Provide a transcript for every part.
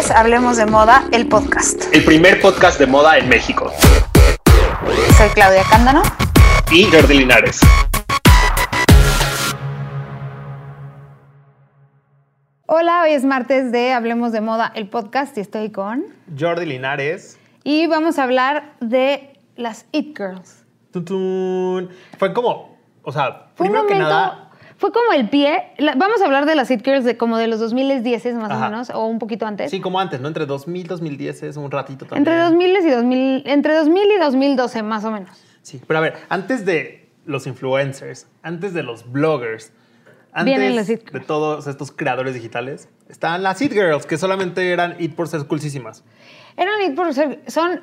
es Hablemos de Moda, el podcast. El primer podcast de moda en México. Soy Claudia Cándano. Y Jordi Linares. Hola, hoy es martes de Hablemos de Moda, el podcast, y estoy con... Jordi Linares. Y vamos a hablar de las It Girls. Tun, Fue como, o sea, Fue un primero que momento- nada, Fue como el pie. la- vamos a hablar de las It Girls de como de los 2010 más Ajá. o menos, o un poquito antes. sí, como antes, ¿no? Entre 2000 y 2010 es un ratito también. Entre 2000 y 2000, entre 2000 y 2012 más o menos. Sí, pero a ver, antes de los influencers, antes de los bloggers, antes de todos estos creadores digitales, estaban las It Girls, que solamente eran It por ser coolísimas. Eran It por ser, son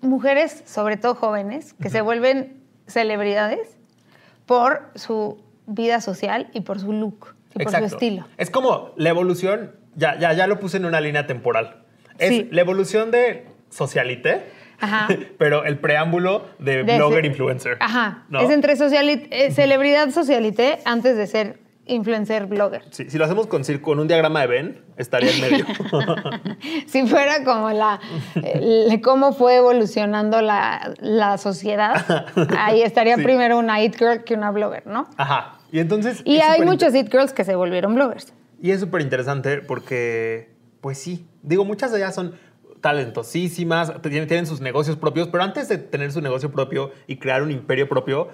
mujeres, sobre todo jóvenes, que se vuelven celebridades por su vida social y por su look y por su estilo. Es como la evolución, ya, ya, ya lo puse en una línea temporal. Es Sí. la evolución de socialité, Ajá. pero el preámbulo de, De blogger ese- influencer. Ajá. ¿no? Es entre sociali- eh, celebridad socialité antes de ser influencer blogger. Sí, si lo hacemos con, con un diagrama de Venn, estaría en medio. Si fuera como la el- cómo fue evolucionando la, la sociedad, ahí estaría Sí. primero una it girl que una blogger, ¿no? Ajá. Y entonces. Y hay muchos it girls que se volvieron bloggers. Y es súper interesante porque, pues sí, digo, muchas de ellas son talentosísimas, tienen, tienen sus negocios propios, pero antes de tener su negocio propio y crear un imperio propio,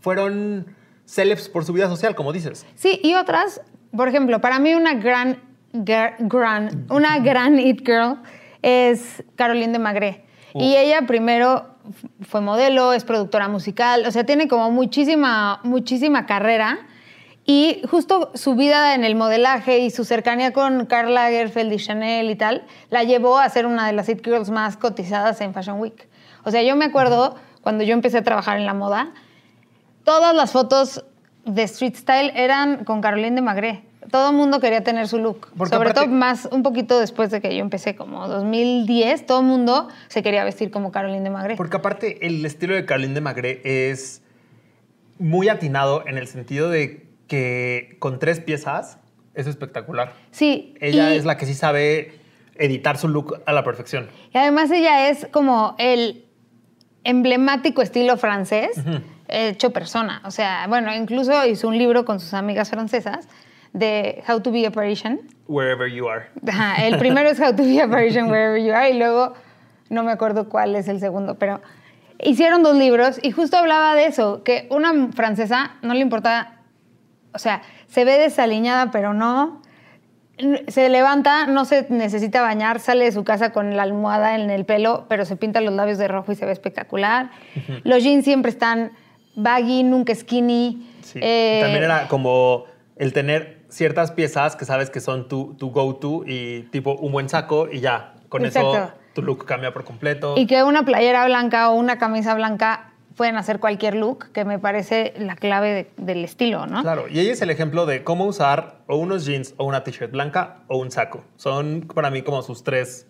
fueron celebs por su vida social, como dices. Sí, y otras, por ejemplo, para mí una gran, gran, una gran it girl es Caroline de Magré. Y ella primero fue modelo, es productora musical, o sea, tiene como muchísima, muchísima carrera. Y justo su vida en el modelaje y su cercanía con Karl Lagerfeld y Chanel y tal, la llevó a ser una de las it girls más cotizadas en Fashion Week. O sea, yo me acuerdo cuando yo empecé a trabajar en la moda, todas las fotos de street style eran con Caroline de Magré. Todo el mundo quería tener su look. Porque Sobre aparte- todo más un poquito después de que yo empecé, como 2010, todo el mundo se quería vestir como Caroline de Magré. Porque aparte, el estilo de Caroline de Magré es muy atinado en el sentido de que con tres piezas es espectacular. Sí. Ella y- es la que sí sabe editar su look a la perfección. Y además ella es como el emblemático estilo francés hecho persona. O sea, bueno, incluso hizo un libro con sus amigas francesas de How to be a Parisian. Wherever you are. Ajá, el primero es How to be a Parisian Wherever You Are y luego no me acuerdo cuál es el segundo, pero hicieron dos libros y justo hablaba de eso, que una francesa no le importa, o sea, se ve desaliñada pero no, se levanta, no se necesita bañar, sale de su casa con la almohada en el pelo, pero se pinta los labios de rojo y se ve espectacular. Los jeans siempre están baggy, nunca skinny. Sí. Eh, También era como el tener ciertas piezas que sabes que son tu, tu go-to y tipo un buen saco y ya, con eso tu look cambia por completo. Y que una playera blanca o una camisa blanca pueden hacer cualquier look, que me parece la clave de- del estilo, ¿no? Claro, y ella es el ejemplo de cómo usar o unos jeans o una t-shirt blanca o un saco. Son para mí como sus tres,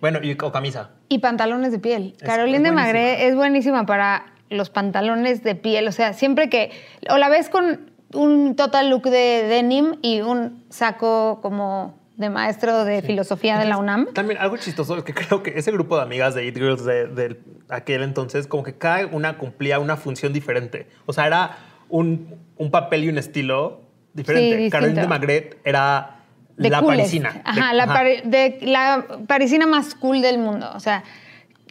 bueno, y, o camisa. Y pantalones de piel. Es- Caroline de. Magré es buenísima para los pantalones de piel. O sea, siempre que. O la ves con un total look de denim y un saco como de maestro de filosofía de la UNAM. También algo chistoso es que creo que ese grupo de amigas de It Girls de, de aquel entonces, como que cada una cumplía una función diferente. O sea, era un, un papel y un estilo diferente. distinto. Caroline de Magret era de la coolest. parisina. Ajá, De- la, ajá. pari- de, la parisina más cool del mundo. O sea,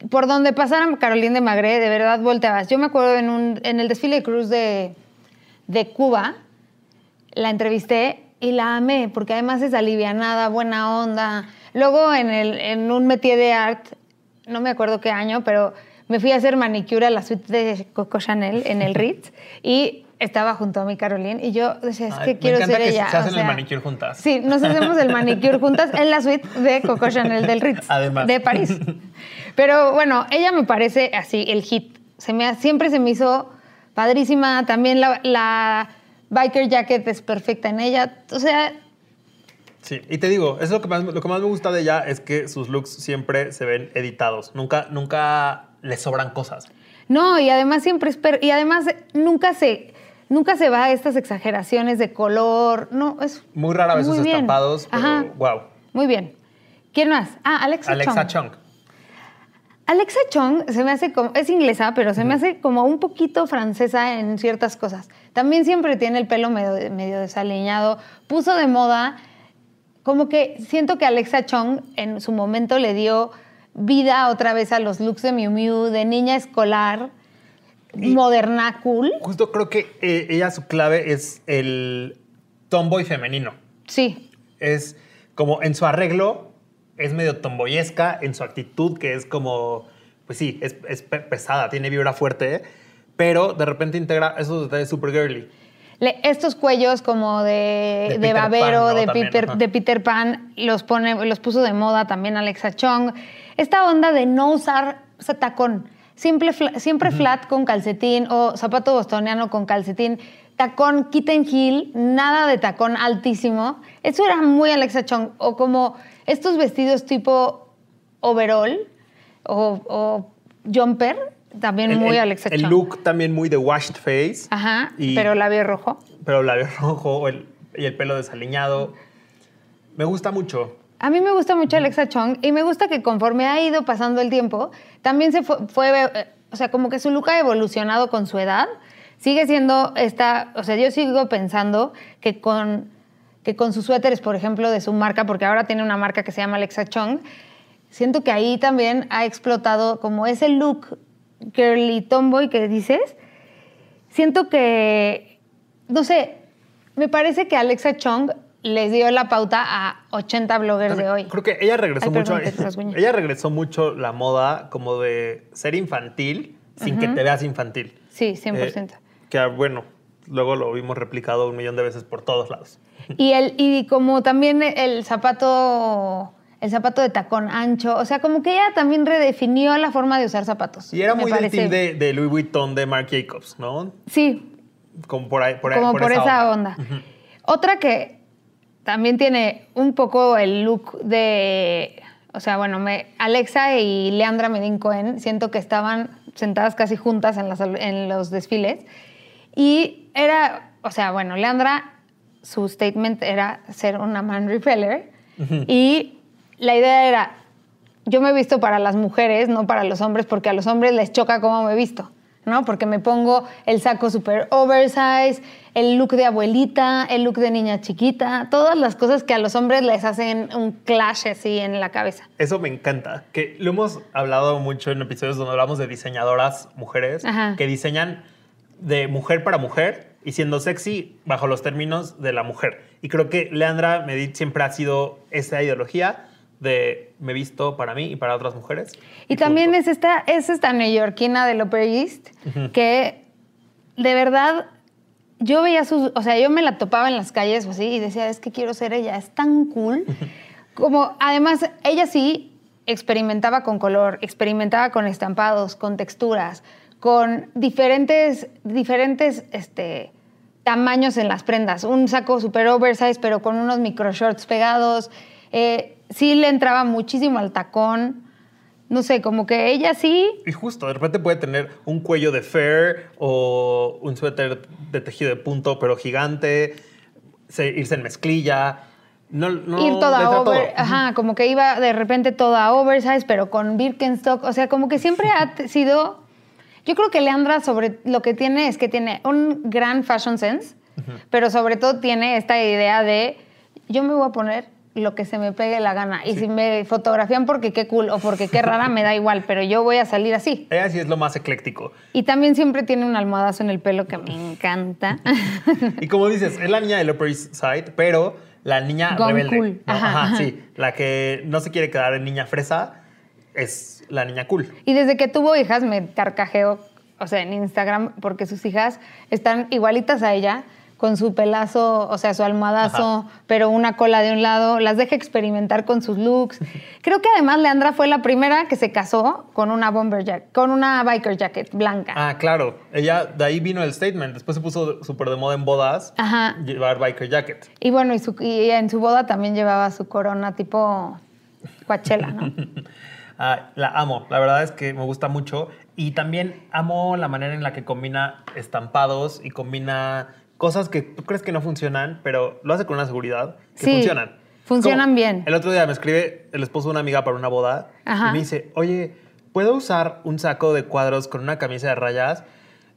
por donde pasara Caroline de Magré, de verdad volteabas. Yo me acuerdo en, un, en el desfile de cruz de, de Cuba, la entrevisté y la amé, porque además es alivianada, buena onda. Luego en, el, en un métier de art, no me acuerdo qué año, pero me fui a hacer manicure a la suite de Coco Chanel en el Ritz y estaba junto a mi Caroline y yo decía, es que quiero ser que ella. se o hacen el sea, manicure juntas. Sí, nos hacemos el manicure juntas en la suite de Coco Chanel del Ritz. Además. De París. Pero bueno, ella me parece así, el hit. Se me, siempre se me hizo padrísima. También la, la biker jacket es perfecta en ella. O sea, Sí, y te digo, es lo que más, lo que más me gusta de ella es que sus looks siempre se ven editados. Nunca, nunca le sobran cosas. no, y además siempre es... per- Y además nunca se... Nunca se va a estas exageraciones de color. No, es Muy rara vez sus estampados, pero Ajá. wow. Muy bien. ¿Quién más? Ah, Alexa, Alexa Chung. Chung. Alexa Chung se me hace como, es inglesa, pero se me hace como un poquito francesa en ciertas cosas. También siempre tiene el pelo medio, medio desaliñado. Puso de moda, como que siento que Alexa Chung en su momento le dio vida otra vez a los looks de Miu Miu, de niña escolar, Y- moderna, cool. Justo creo que eh, ella su clave es el tomboy femenino. Sí, Es como en su arreglo, es medio tomboyesca, en su actitud, que es como, pues sí, es, es pe- pesada, tiene vibra fuerte, pero de repente integra esos detalles super girly. Le- estos cuellos como de, De babero, Pan, ¿no? de, También, Peter, de Peter Pan, los, pone, los puso de moda también Alexa Chung. Esta onda de no usar o sea, tacón, siempre, fla- siempre flat con calcetín o zapato bostoniano con calcetín, tacón kitten heel, nada de tacón altísimo. Eso era muy Alexa Chung. O como estos vestidos tipo overall o, o jumper, también El- muy el, Alexa El look también muy de washed face. Ajá, y- pero labio rojo. Pero labio rojo el- y el pelo desaliñado. Me gusta mucho. A mí me gusta mucho Alexa Chung y me gusta que conforme ha ido pasando el tiempo, también se fue, fue, eh, o sea, como que su look ha evolucionado con su edad. Sigue siendo esta, o sea, yo sigo pensando que con, que con sus suéteres, por ejemplo, de su marca, porque ahora tiene una marca que se llama Alexa Chung, siento que ahí también ha explotado como ese look girly tomboy que dices. Siento que, no sé, me parece que Alexa Chung les dio la pauta a 80 bloggers de hoy. Creo que ella regresó Ay, mucho. ella regresó mucho la moda como de ser infantil sin que te veas infantil. Sí, 100%. Eh, que ah, bueno, luego lo vimos replicado un millón de veces por todos lados. Y, el, y como también el zapato, el zapato de tacón ancho, o sea, como que ella también redefinió la forma de usar zapatos. Y era muy del de, de Louis Vuitton de Marc Jacobs, ¿no? Sí, Como por ahí, por ahí- como por, esa, onda. Otra que también tiene un poco el look de, o sea, bueno, me, Alexa y Leandra Medin Cohen, siento que estaban sentadas casi juntas en, las- en los desfiles. Y era, o sea, bueno, Leandra, su statement era ser una man repeller. Y la idea era, yo me he visto para las mujeres, no para los hombres, porque a los hombres les choca cómo me he visto, ¿no? Porque me pongo el saco super oversize, el look de abuelita, el look de niña chiquita, todas las cosas que a los hombres les hacen un clash así en la cabeza. Eso me encanta, que lo hemos hablado mucho en episodios donde hablamos de diseñadoras mujeres Ajá. que diseñan de mujer para mujer y siendo sexy bajo los términos de la mujer. Y creo que Leandra Medit siempre ha sido esa ideología de me visto para mí y para otras mujeres. Y también punto. es esta, es esta neoyorquina del Upper East que de verdad yo veía sus, o sea, yo me la topaba en las calles o así y decía, es que quiero ser ella, es tan cool. Como además ella sí experimentaba con color, experimentaba con estampados, con texturas, con diferentes, diferentes este, tamaños en las prendas. Un saco super oversize, pero con unos micro shorts pegados. Eh, sí le entraba muchísimo al tacón. No sé, como que ella sí. Y justo, de repente puede tener un cuello de fair o un suéter de tejido de punto pero gigante, se- irse en mezclilla. No, no, ir toda entra todo. over, ajá, como que iba de repente toda oversize, pero con Birkenstock, o sea, como que siempre ha sido, yo creo que Leandra sobre lo que tiene es que tiene un gran fashion sense, pero sobre todo tiene esta idea de yo me voy a poner lo que se me pegue la gana y si me fotografían porque qué cool o porque qué rara me da igual, pero yo voy a salir así. Ella sí es lo más ecléctico. Y también siempre tiene un almohadazo en el pelo que me encanta. Y como dices, es la niña del Upper East Side, pero la niña Gone rebelde. cool. ¿no? Ajá, Ajá, ajá. sí. La que no se quiere quedar en niña fresa es la niña cool. Y desde que tuvo hijas me carcajeo, o sea, en Instagram, porque sus hijas están igualitas a ella, con su pelazo, o sea, su almohadazo, pero una cola de un lado, las deja experimentar con sus looks. Creo que además Leandra fue la primera que se casó con una bomber jacket, con una biker jacket blanca. Ah, claro. Ella, de ahí vino el statement. Después se puso súper de moda en bodas Ajá. llevar biker jacket. Y bueno, y, su- y en su boda también llevaba su corona tipo Coachella, ¿no? Ah, la amo, la verdad es que me gusta mucho y también amo la manera en la que combina estampados y combina cosas que tú crees que no funcionan, pero lo hace con una seguridad que Sí. funcionan. Funcionan Como- bien. El otro día me escribe el esposo de una amiga para una boda Ajá. y me dice, oye, ¿puedo usar un saco de cuadros con una camisa de rayas?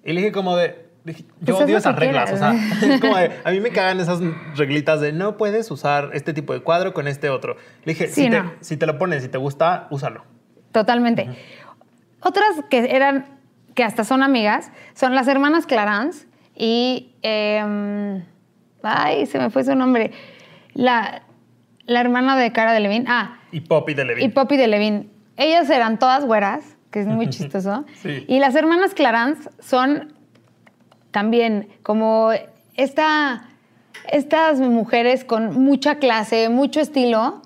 Y le dije como de, dije, yo Pues haz odio esas reglas. O sea, es como de, a mí me cagan esas reglitas de no puedes usar este tipo de cuadro con este otro. Le dije, Sí, si, no. te, si te lo pones, si te gusta, úsalo. Totalmente. Otras que eran, que hasta son amigas, son las hermanas Clarence y. em, ay, se me fue su nombre. La, la hermana de Cara de Levine. Ah, Y Poppy de Levin. y Poppy de Levine. Ellas eran todas güeras, que es muy chistoso. Sí. Y las hermanas Clarence son también como esta, estas mujeres con mucha clase, mucho estilo,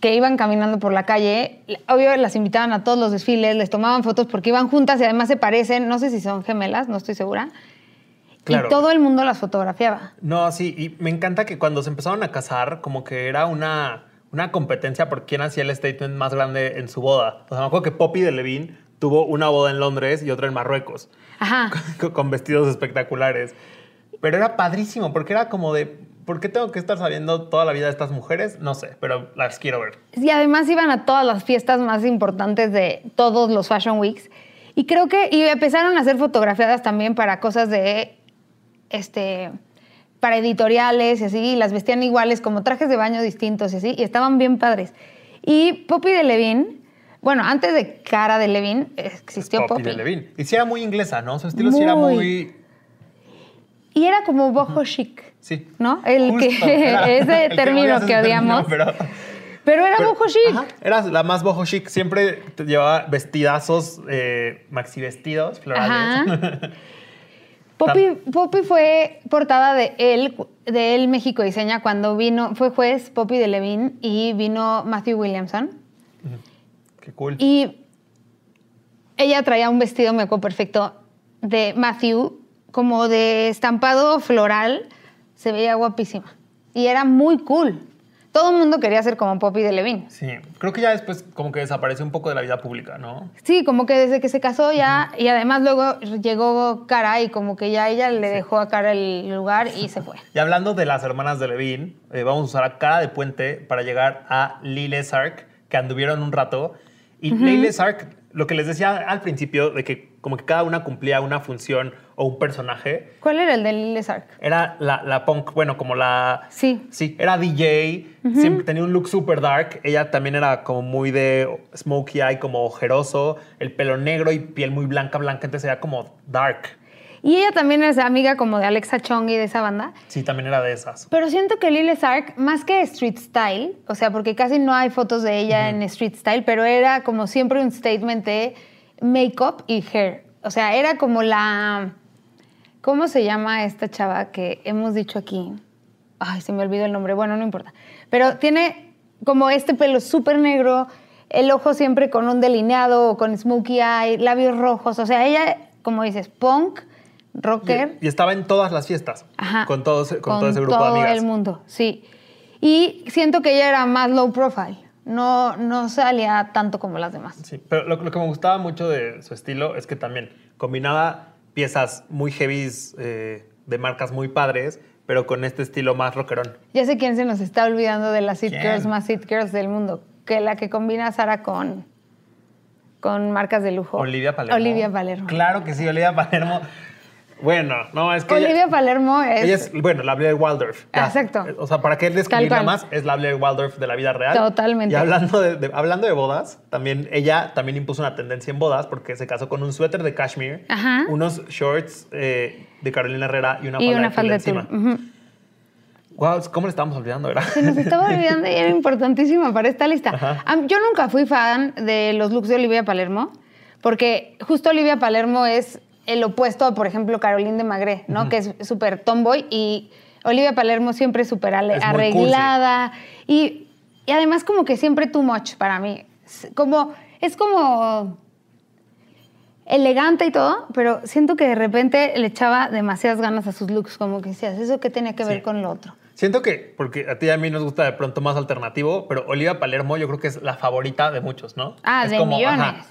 que iban caminando por la calle. Obvio, las invitaban a todos los desfiles, les tomaban fotos porque iban juntas y además se parecen. No sé si son gemelas, no estoy segura. Claro. Y todo el mundo las fotografiaba. No, sí, y me encanta que cuando se empezaron a casar, como que era una, una competencia por quién hacía el statement más grande en su boda. O sea, me acuerdo que Poppy de Levine tuvo una boda en Londres y otra en Marruecos, Ajá. con, con vestidos espectaculares. Pero era padrísimo, porque era como de, ¿por qué tengo que estar sabiendo toda la vida de estas mujeres? No sé, pero las quiero ver. Y además iban a todas las fiestas más importantes de todos los Fashion Weeks. Y creo que y empezaron a ser fotografiadas también para cosas de, este, para editoriales y así, y las vestían iguales, como trajes de baño distintos y así, y estaban bien padres. Y Poppy de Levine, bueno, antes de Cara de Levine existió Poppy. de Levine. Y sí era muy inglesa, ¿no? Su estilo sí era Muy. Y era como boho chic, Sí. ¿no? El Justo, que, era- ese el que término que ese odiamos. término, pero- Pero era boho chic. Ajá, Era la más boho chic. Siempre te llevaba vestidazos, eh, maxi vestidos florales. Poppy, Poppy fue portada de él, de él México Diseña cuando vino, fue juez Poppy de Levine y vino Matthew Williamson. Qué cool. Y ella traía un vestido, me acuerdo perfecto, de Matthew, como de estampado floral. Se veía guapísima. Y era muy cool. Todo el mundo quería ser como Poppy de Levine. Sí, creo que ya después como que desapareció un poco de la vida pública, ¿no? Sí, como que desde que se casó ya, y además luego llegó Cara y como que ya ella le dejó a Cara el lugar y se fue. Y hablando de las hermanas de Levine, eh, vamos a usar a cara de puente para llegar a Lile Sark, que anduvieron un rato. Y Lile Sark, lo que les decía al principio, de que como que cada una cumplía una función o un personaje, ¿Cuál era el de Lily Sark? era la, la punk, bueno, como la... Sí. Sí, era DJ, siempre tenía un look super dark. Ella también era como muy de smokey eye, como ojeroso, el pelo negro y piel muy blanca, blanca, entonces era como dark. Y ella también es amiga como de Alexa Chong y de esa banda. Sí, también era de esas. Pero siento que Lily Sark, más que street style, o sea, porque casi no hay fotos de ella en street style, pero era como siempre un statement de make-up y hair. O sea, era como la... ¿Cómo se llama esta chava que hemos dicho aquí? Ay, se me olvidó el nombre. Bueno, no importa. Pero tiene como este pelo súper negro, el ojo siempre con un delineado o con smokey eye, labios rojos. O sea, ella, como dices, punk, rocker. Y, y estaba en todas las fiestas, Ajá. con, todos, con, todo ese grupo todo de amigas. el mundo, sí. Y siento que ella era más low profile. No, no salía tanto como las demás. Sí, pero lo, lo que me gustaba mucho de su estilo es que también combinaba piezas muy heavies eh, de marcas muy padres, pero con este estilo más rockerón. Ya sé quién se nos está olvidando de las It. Girls más It Girls del mundo. Que la que combina a Sara con, con marcas de lujo. Olivia Palermo. Olivia Palermo. Claro que sí, Olivia Palermo. Bueno, no, es que ella- Olivia Palermo es, Ella es, bueno, la Blair Waldorf. ya. Exacto. O sea, ¿para qué describirla más? Es la Blair Waldorf de la vida real. Totalmente. Y hablando de, de- hablando de bodas, también ella también impuso una tendencia en bodas porque se casó con un suéter de cashmere, Ajá. unos shorts eh, de Carolina Herrera y una y falda una de falda de encima. Ujú. Wow, ¿cómo le estábamos olvidando, verdad? Se nos estaba olvidando y era importantísima para esta lista. Ajá. Yo nunca fui fan de los looks de Olivia Palermo, porque justo Olivia Palermo es el opuesto a, por ejemplo, Caroline de Magré, ¿no? Que es súper tomboy y Olivia Palermo siempre súper arreglada y, y además como que siempre too much para mí. Es Como, es como elegante y todo, pero siento que de repente le echaba demasiadas ganas a sus looks, como que decías, ¿eso qué tenía que ver Sí. con lo otro? Siento que, porque a ti y a mí nos gusta de pronto más alternativo, pero Olivia Palermo yo creo que es la favorita de muchos, ¿no? Ah, Es de como, millones. ajá,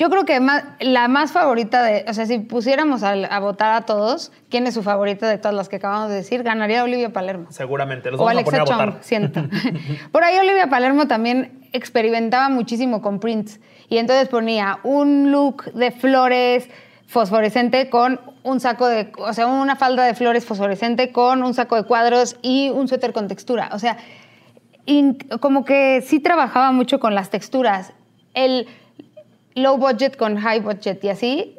Yo creo que más- la más favorita de, o sea, si pusiéramos a, a votar a todos, ¿quién es su favorita de todas las que acabamos de decir? Ganaría Olivia Palermo. Seguramente. Los O vamos a Alexa poner a votar. siento. Por ahí Olivia Palermo también experimentaba muchísimo con prints. Y entonces ponía un look de flores fosforescente con un saco de, o sea, una falda de flores fosforescente con un saco de cuadros y un suéter con textura. O sea, in- como que sí trabajaba mucho con las texturas. El low budget con high budget y así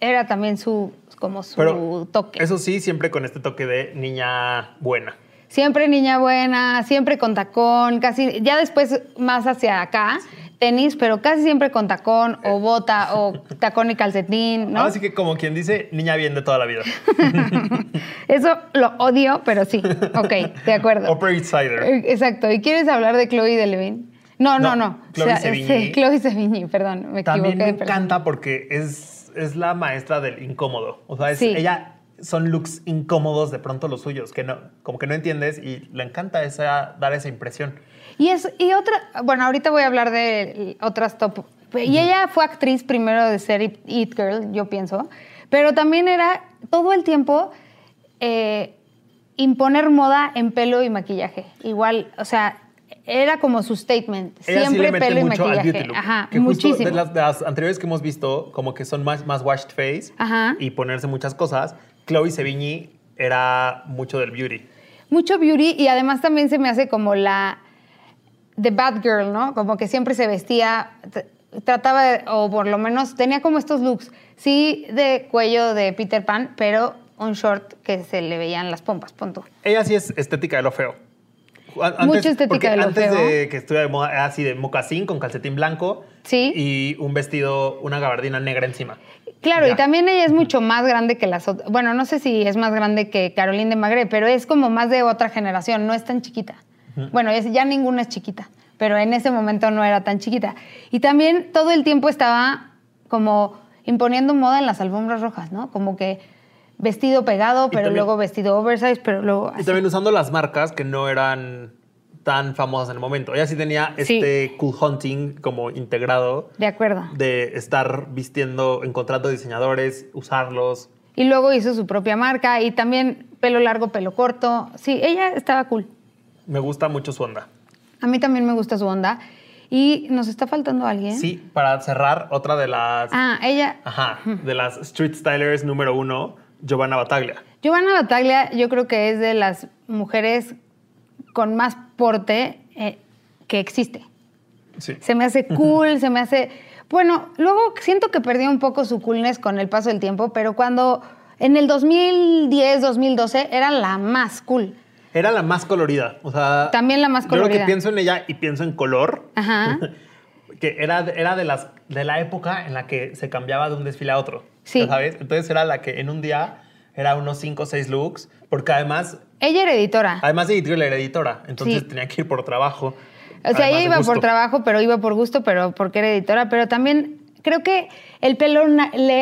era también su, como su Pero toque. eso sí, siempre con este toque de niña buena. Siempre niña buena, siempre con tacón, casi, ya después más hacia acá, tenis, pero casi siempre con tacón o bota o tacón y calcetín, ¿no? Ahora sí que como quien dice, niña bien de toda la vida. Eso lo odio, pero sí, ok, de acuerdo. Upper East Sider. Eh, Exacto. ¿Y quieres hablar de Chloe de Levin? No, no, No, no. Chloe O sea, Sevigny. sí, Chloe Sevigny, perdón, me También equivoqué. me encanta porque es, es la maestra del incómodo. O sea, es- Sí. ella son looks incómodos de pronto los suyos, que no, como que no entiendes y le encanta esa, dar esa impresión. Y, es, y otra, bueno, ahorita voy a hablar de otras top. Y ella fue actriz primero de ser It It Girl, yo pienso, pero también era todo el tiempo eh, imponer moda en pelo y maquillaje. Igual, o sea, era como su statement. Ella sí Siempre le mete pelo y mucho al maquillaje. beauty look. Ajá, que justo muchísimo. De las, de las anteriores que hemos visto, como que son más, más washed face Ajá. y ponerse muchas cosas. Chloe Sevigny era mucho del beauty. Mucho beauty y además también se me hace como la the bad girl, ¿no? Como que siempre se vestía, trataba, de- o por lo menos tenía como estos looks, sí de cuello de Peter Pan, pero un short que se le veían las pompas, punto. Ella sí es estética de lo feo. An- Mucha estética de lo antes feo. de que estuviera de moda, era así de mocasín con calcetín blanco Sí. y un vestido, una gabardina negra encima. Claro, Ya. y también ella es mucho más grande que las otras. Bueno, no sé si es más grande que Caroline de Magre, pero es como más de otra generación, no es tan chiquita. Bueno, ya ninguna es chiquita, pero en ese momento no era tan chiquita. Y también todo el tiempo estaba como imponiendo moda en las alfombras rojas, ¿no? Como que vestido pegado, Y pero también- luego vestido oversize, pero luego Y así. también usando las marcas que no eran tan famosas en el momento. Ella sí tenía Sí. este cool hunting como integrado De acuerdo. de estar vistiendo, encontrando diseñadores, usarlos. Y luego hizo su propia marca y también pelo largo, pelo corto. Sí, ella estaba cool. Me gusta mucho su onda. A mí también me gusta su onda. Y nos está faltando alguien. Sí, para cerrar, otra de las, Ah, ella. ajá, de las street stylers número uno, Giovanna Battaglia. Giovanna Battaglia, yo creo que es de las mujeres con más porte eh, que existe. Sí. Se me hace cool, se me hace. Bueno, luego siento que perdió un poco su coolness con el paso del tiempo, pero cuando en el 2010, 2012 era la más cool. Era la más colorida. O sea, También la más Yo lo colorida. que pienso en ella y pienso en color, Ajá. que era, era de, las, de la época en la que se cambiaba de un desfile a otro. Sí. ¿ya ¿Sabes? Entonces era la que en un día era unos 5 o 6 looks, porque además, Ella era editora. además de editorial era editora, entonces Sí. tenía que ir por trabajo. O sea, ella iba por trabajo, pero iba por gusto, pero porque era editora. Pero también creo que el pelo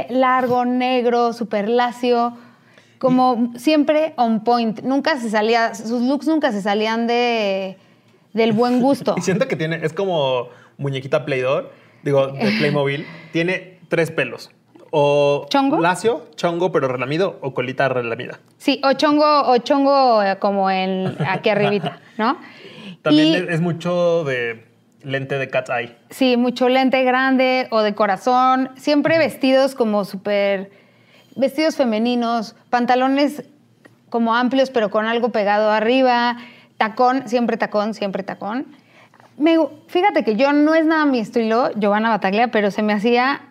largo, negro, súper lacio, como siempre on point. Nunca se salía, sus looks nunca se salían de, del buen gusto. Y siento que tiene, es como muñequita Play-Doh, digo, de Playmobil, tiene tres pelos. O ¿Chongo? lacio, chongo, pero relamido, o colita relamida. Sí, o chongo, o chongo eh, como en aquí arribita, ¿no? También Y- es, mucho de lente de cat's eye. Sí, mucho lente grande o de corazón, siempre vestidos como súper, vestidos femeninos, pantalones como amplios pero con algo pegado arriba, tacón, siempre tacón, siempre tacón. Me, fíjate que yo no es nada mi estilo, Giovanna Bataglia, pero se me hacía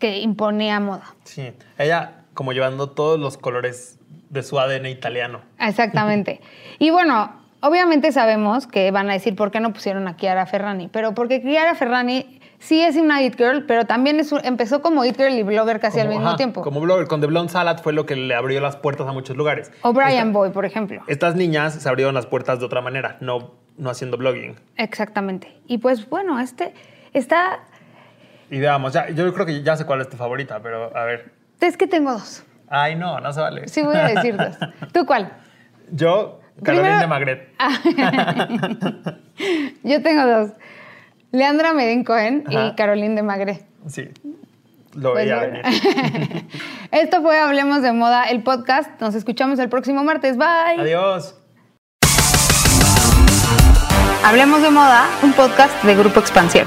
que imponía moda. Sí, ella como llevando todos los colores de su ADN italiano. Exactamente. y bueno, obviamente sabemos que van a decir por qué no pusieron a Chiara Ferrani, pero porque Chiara Ferrani sí es una It Girl, pero también es un- empezó como It Girl y blogger casi al mismo ajá, tiempo. Como blogger, con The Blonde Salad fue lo que le abrió las puertas a muchos lugares. O Brian Esta- Boy, por ejemplo. Estas niñas se abrieron las puertas de otra manera, no, no haciendo blogging. Exactamente. Y pues bueno, este está... Y veamos, ya, yo creo que ya sé cuál es tu favorita, pero a ver. Es que tengo dos. Ay, no, no se vale. Sí voy a decir dos. ¿Tú cuál? Yo, Carolina Primero- de Magret. Yo tengo dos. Leandra Medin Cohen y Ajá. Caroline de Magre. Sí. Lo Pues veía venir. Esto fue Hablemos de Moda, el podcast. Nos escuchamos el próximo martes. Bye. Adiós. Hablemos de Moda, un podcast de Grupo Expansión.